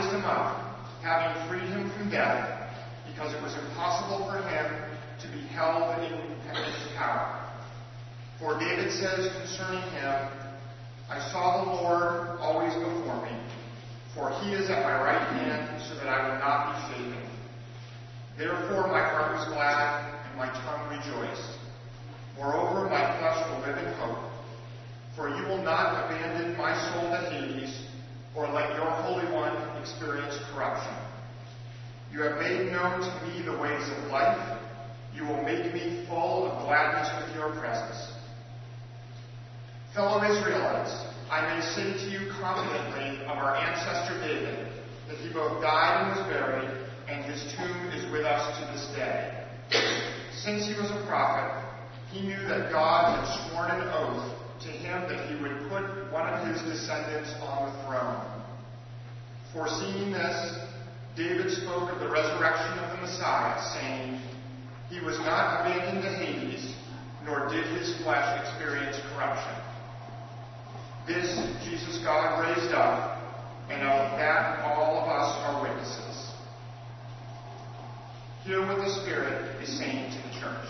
Him up, having freed him from death, because it was impossible for him to be held in his power. For David says concerning him, I saw the Lord always before me, for he is at my right hand, so that I will not be shaken. Therefore my heart was glad, and my tongue rejoiced. Moreover, my flesh will live in hope. For you will not abandon my soul to Hades, or let your Holy One experience corruption. You have made known to me the ways of life. You will make me full of gladness with your presence. Fellow Israelites, I may say to you confidently of our ancestor David that he both died and was buried, and his tomb is with us to this day. Since he was a prophet, he knew that God had sworn an oath to him that he would put one of his descendants on the throne. Foreseeing this, David spoke of the resurrection of the Messiah, saying, He was not abandoned to Hades, nor did his flesh experience corruption. This Jesus God raised up, and of that all of us are witnesses. Hear what the Spirit is saying to the church.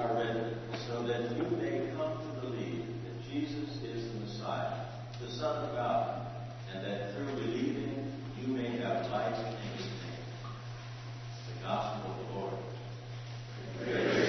are so that you may come to believe that Jesus is the Messiah, the Son of God, and that through believing you may have life in his name. The Gospel of the Lord.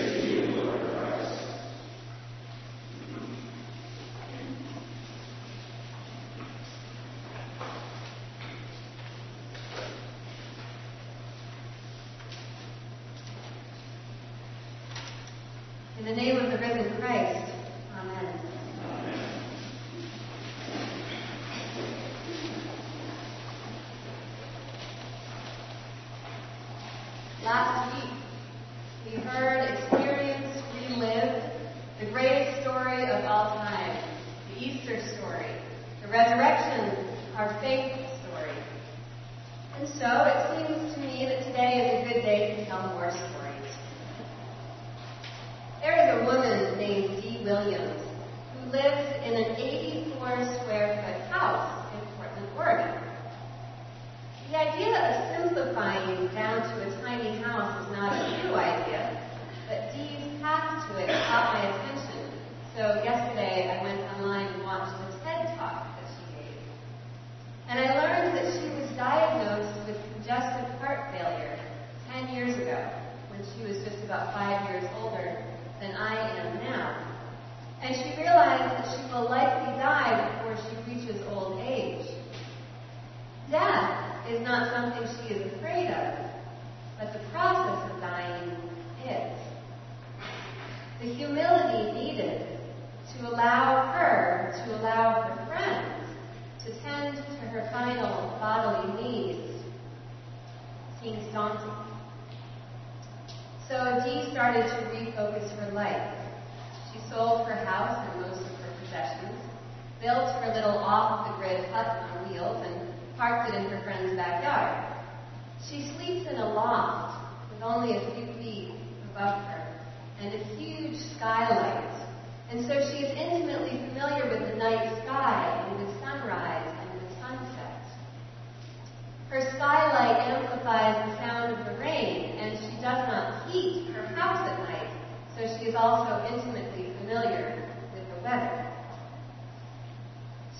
also intimately familiar with the weather.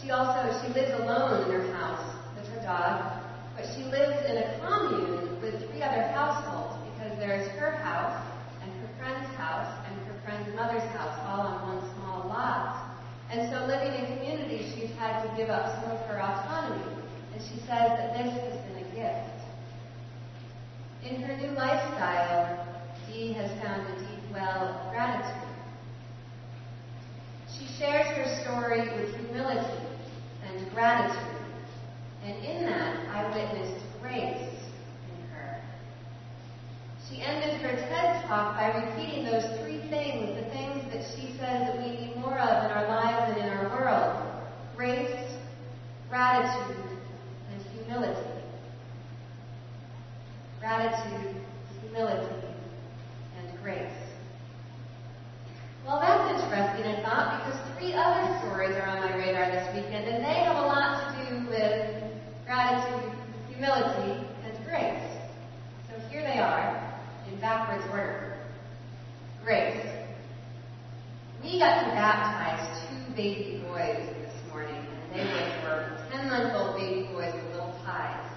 She also, she lives alone in her house with her dog, but she lives in a commune with three other households because there is her house and her friend's house and her friend's mother's house all on one small lot. And so living in community, she's had to give up some of her autonomy. And she says that this has been a gift. In her new lifestyle, Dee has found a deep well gratitude. She shares her story with humility and gratitude, and in that I witnessed grace in her. She ended her TED talk by repeating those three things, the things that she says that we need more of in our lives and in our world grace, gratitude, and humility. Gratitude, humility, and grace. Well, that's interesting, I thought, because three other stories are on my radar this weekend, and they have a lot to do with gratitude, humility, and grace. So here they are, in backwards order. Grace. We got to baptize two baby boys this morning, and they were 10-month-old baby boys with little ties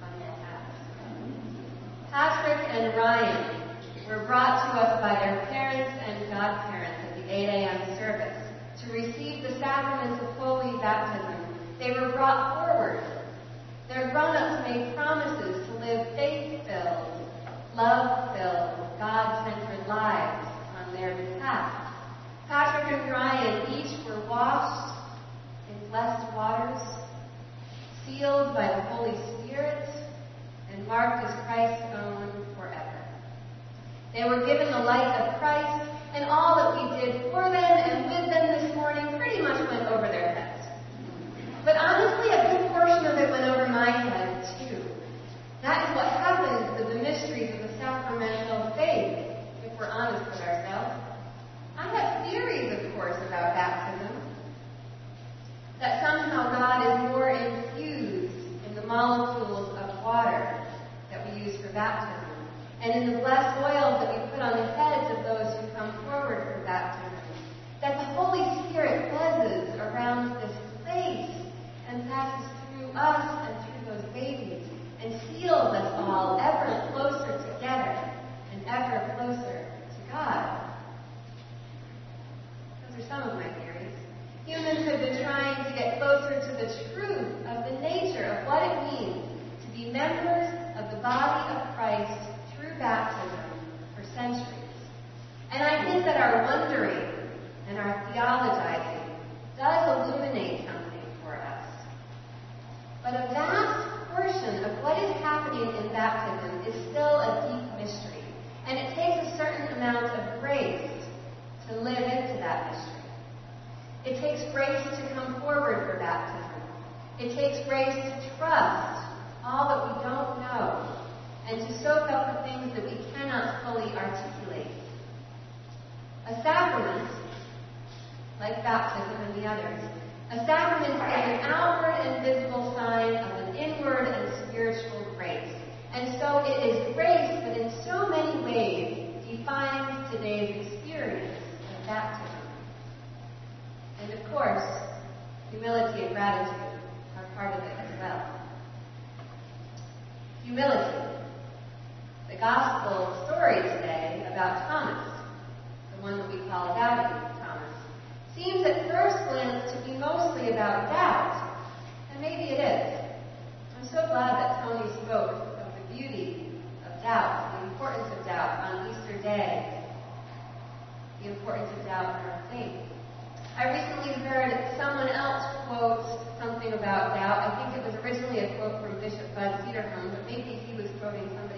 fun hats. Patrick and Ryan were brought to us by their parents and godparents at the 8 a.m. service to receive the sacrament of holy baptism. They were brought forward. Their grown-ups made promises to live faith-filled, love-filled, God-centered lives on their behalf. Patrick and Ryan each were washed in blessed waters, sealed by the Holy Spirit, and marked as Christ's own. They were given the light of Christ, and all that we did for them and with them this morning pretty much went over their heads. But honestly,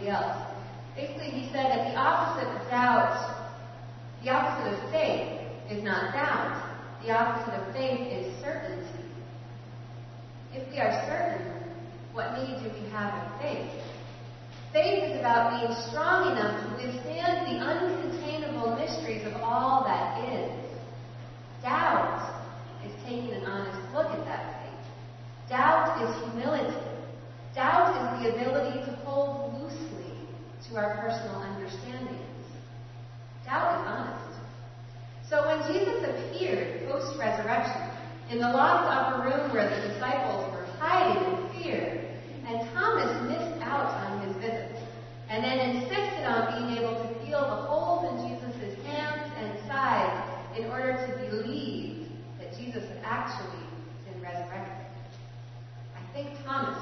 somebody else. Basically, he said that the opposite of doubt, the opposite of faith is not doubt. The opposite of faith is certainty. If we are certain, what need do we have of faith? Faith is about being strong enough to withstand the uncontainable mysteries of all that is. Doubt is taking an honest look at that faith. Doubt is humility. Doubt is the ability to hold to our personal understandings. Doubt is honest. So when Jesus appeared post resurrection in the locked upper room where the disciples were hiding in fear, and Thomas missed out on his visit, and then insisted on being able to feel the holes in Jesus' hands and sides in order to believe that Jesus had actually been resurrected. I think Thomas.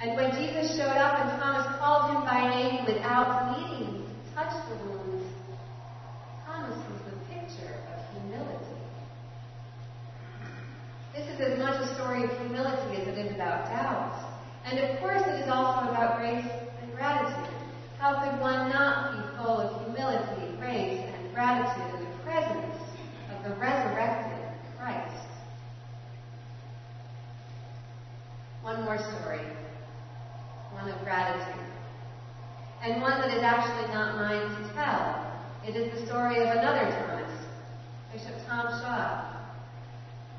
And when Jesus showed up and Thomas called him by name without needing to touch the wounds, Thomas was the picture of humility. This is as much a story of humility as it is about doubt. And of course, it is also about grace and gratitude. How could one not be full of humility, grace, and gratitude in the presence of the resurrected Christ? One more story one of gratitude, and one that is actually not mine to tell. It is the story of another Thomas, Bishop Tom Shaw.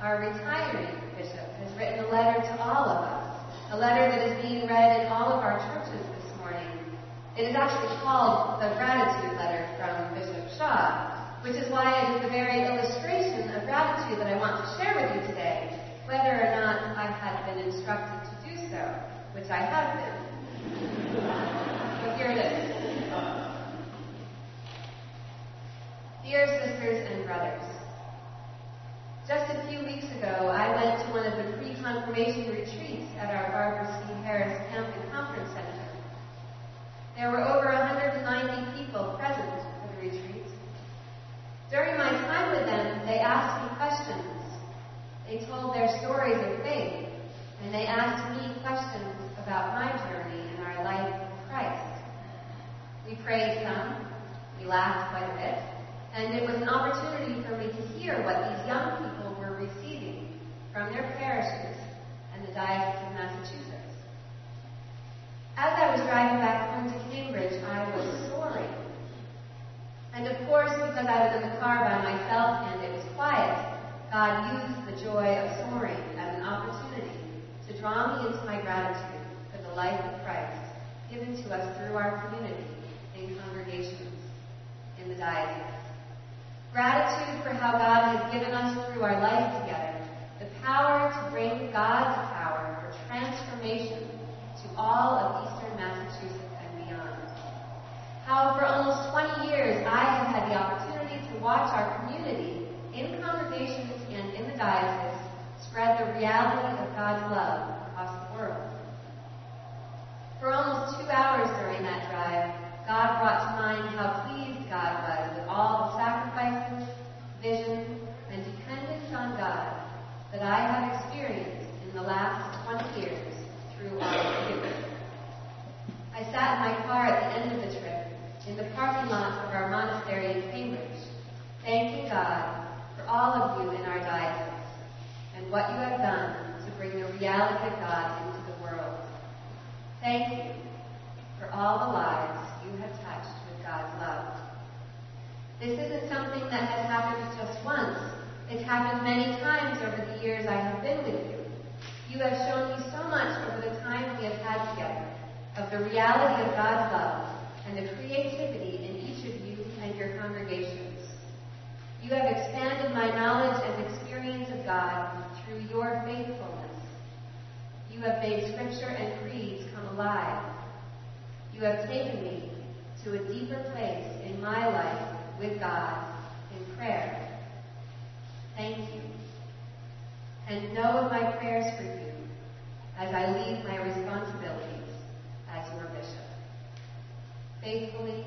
Our retiring bishop has written a letter to all of us, a letter that is being read in all of our churches this morning. It is actually called the Gratitude Letter from Bishop Shaw, which is why it is the very illustration of gratitude that I want to share with you today, whether or not I had been instructed to do so, which I have been. So here it is. Dear sisters and brothers, just a few weeks ago, I went to one of the pre-confirmation retreats at our Barbara C. Harris Camp and Conference Center. There were over 190 people and know my prayers for you as I leave my responsibilities as your bishop. Faithfully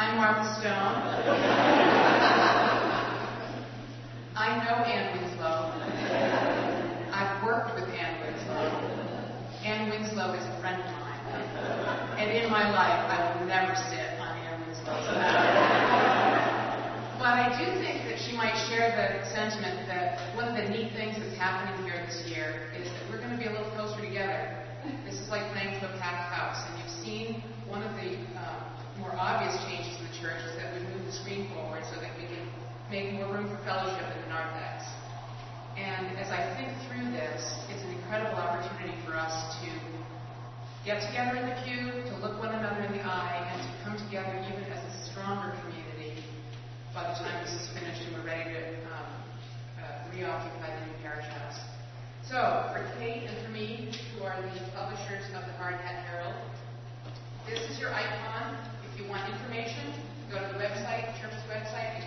I'm Martha Stone. I know Ann Winslow. I've worked with Ann Winslow. Ann Winslow is a friend of mine. And in my life, I will never sit on Ann Winslow's lap. But I do think that she might share the sentiment that one of the neat things that's happening here this year is that we're going to be a little closer together. This is like playing to a packed house, and you've seen one of the uh, more obvious changes in the church is that we move the screen forward so that we can make more room for fellowship in the narthex. And as I think through this, it's an incredible opportunity for us to get together in the pew, to look one another in the eye, and to come together even as a stronger community by the time this is finished and we're ready to um, uh, reoccupy the new parish house. So, for Kate and for me, who are the publishers of the Hard Hat Herald, this is your icon. You want information, go to the website, church's website,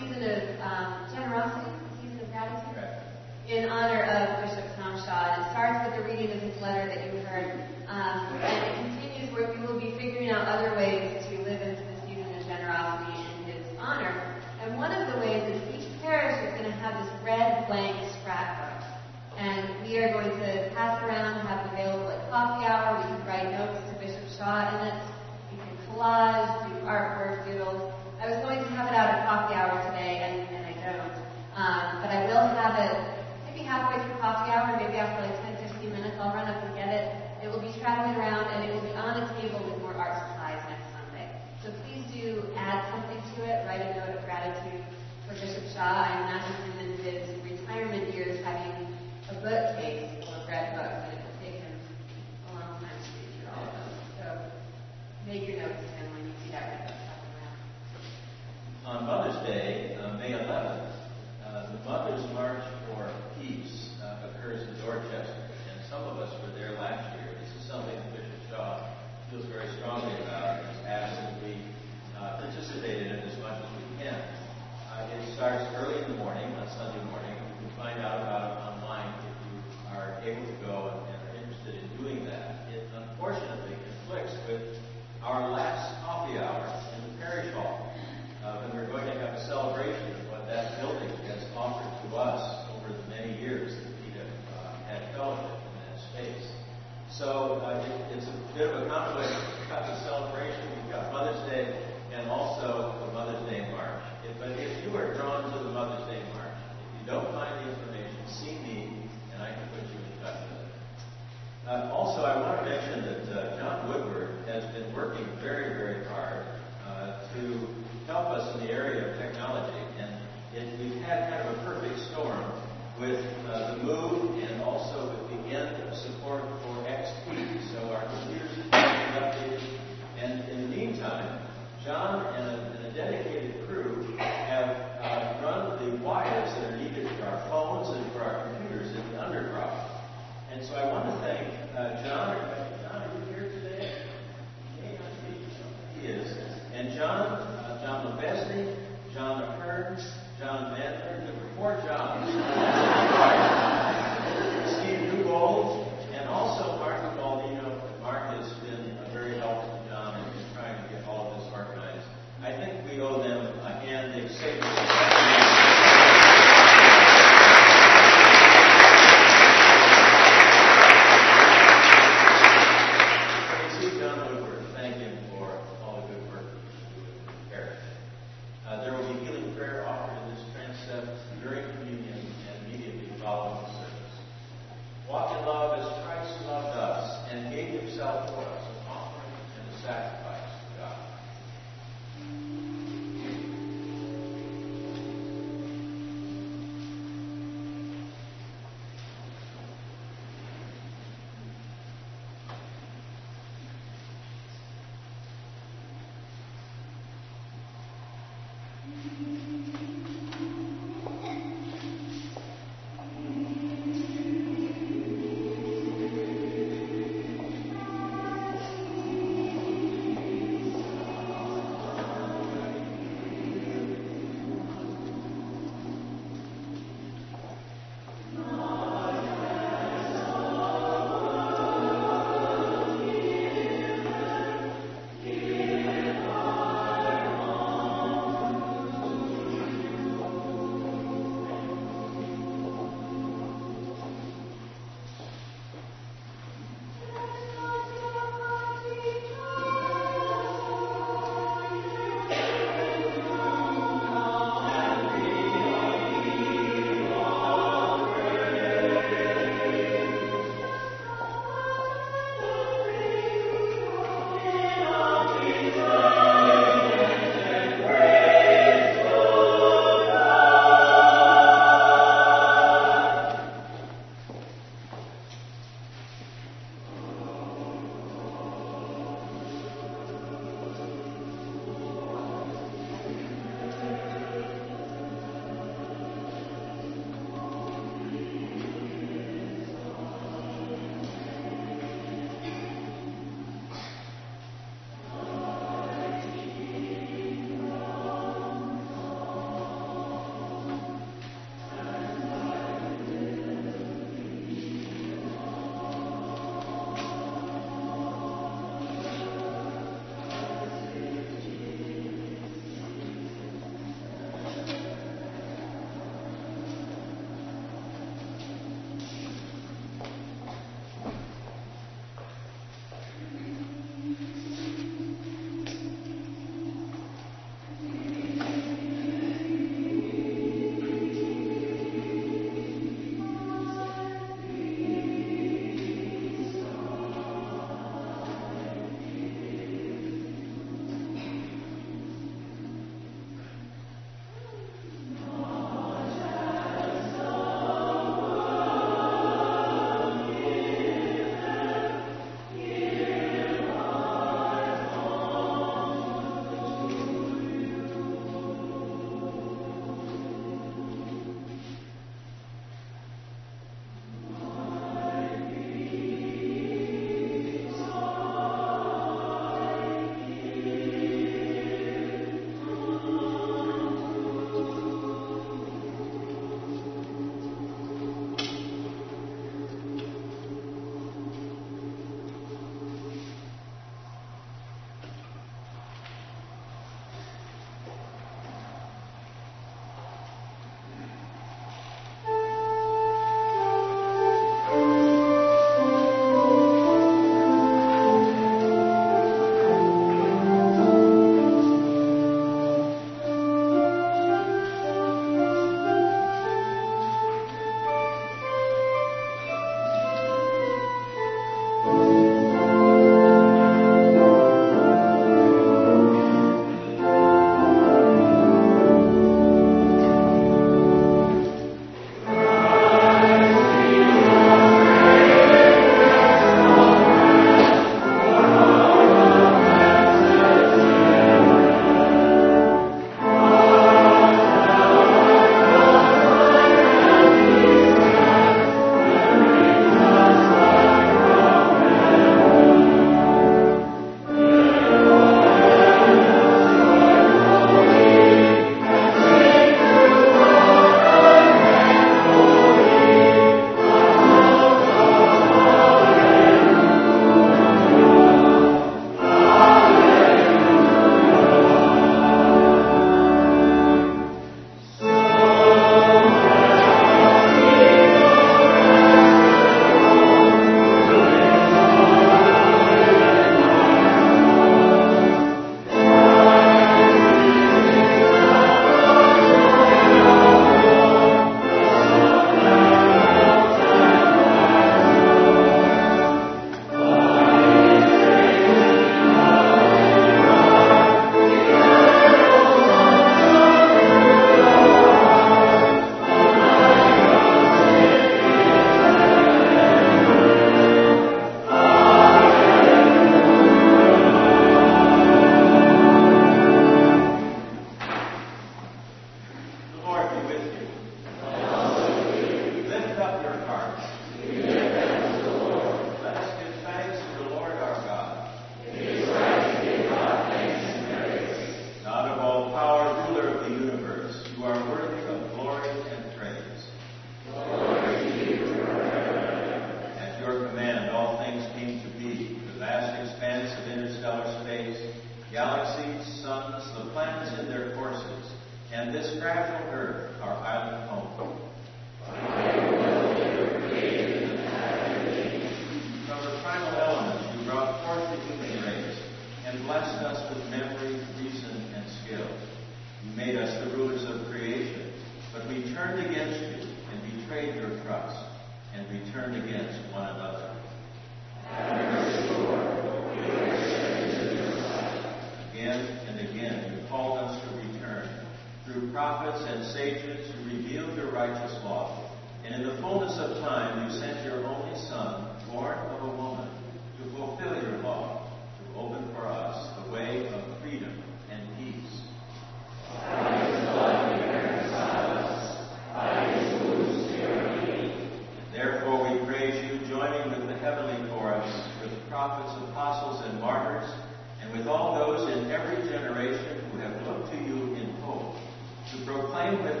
to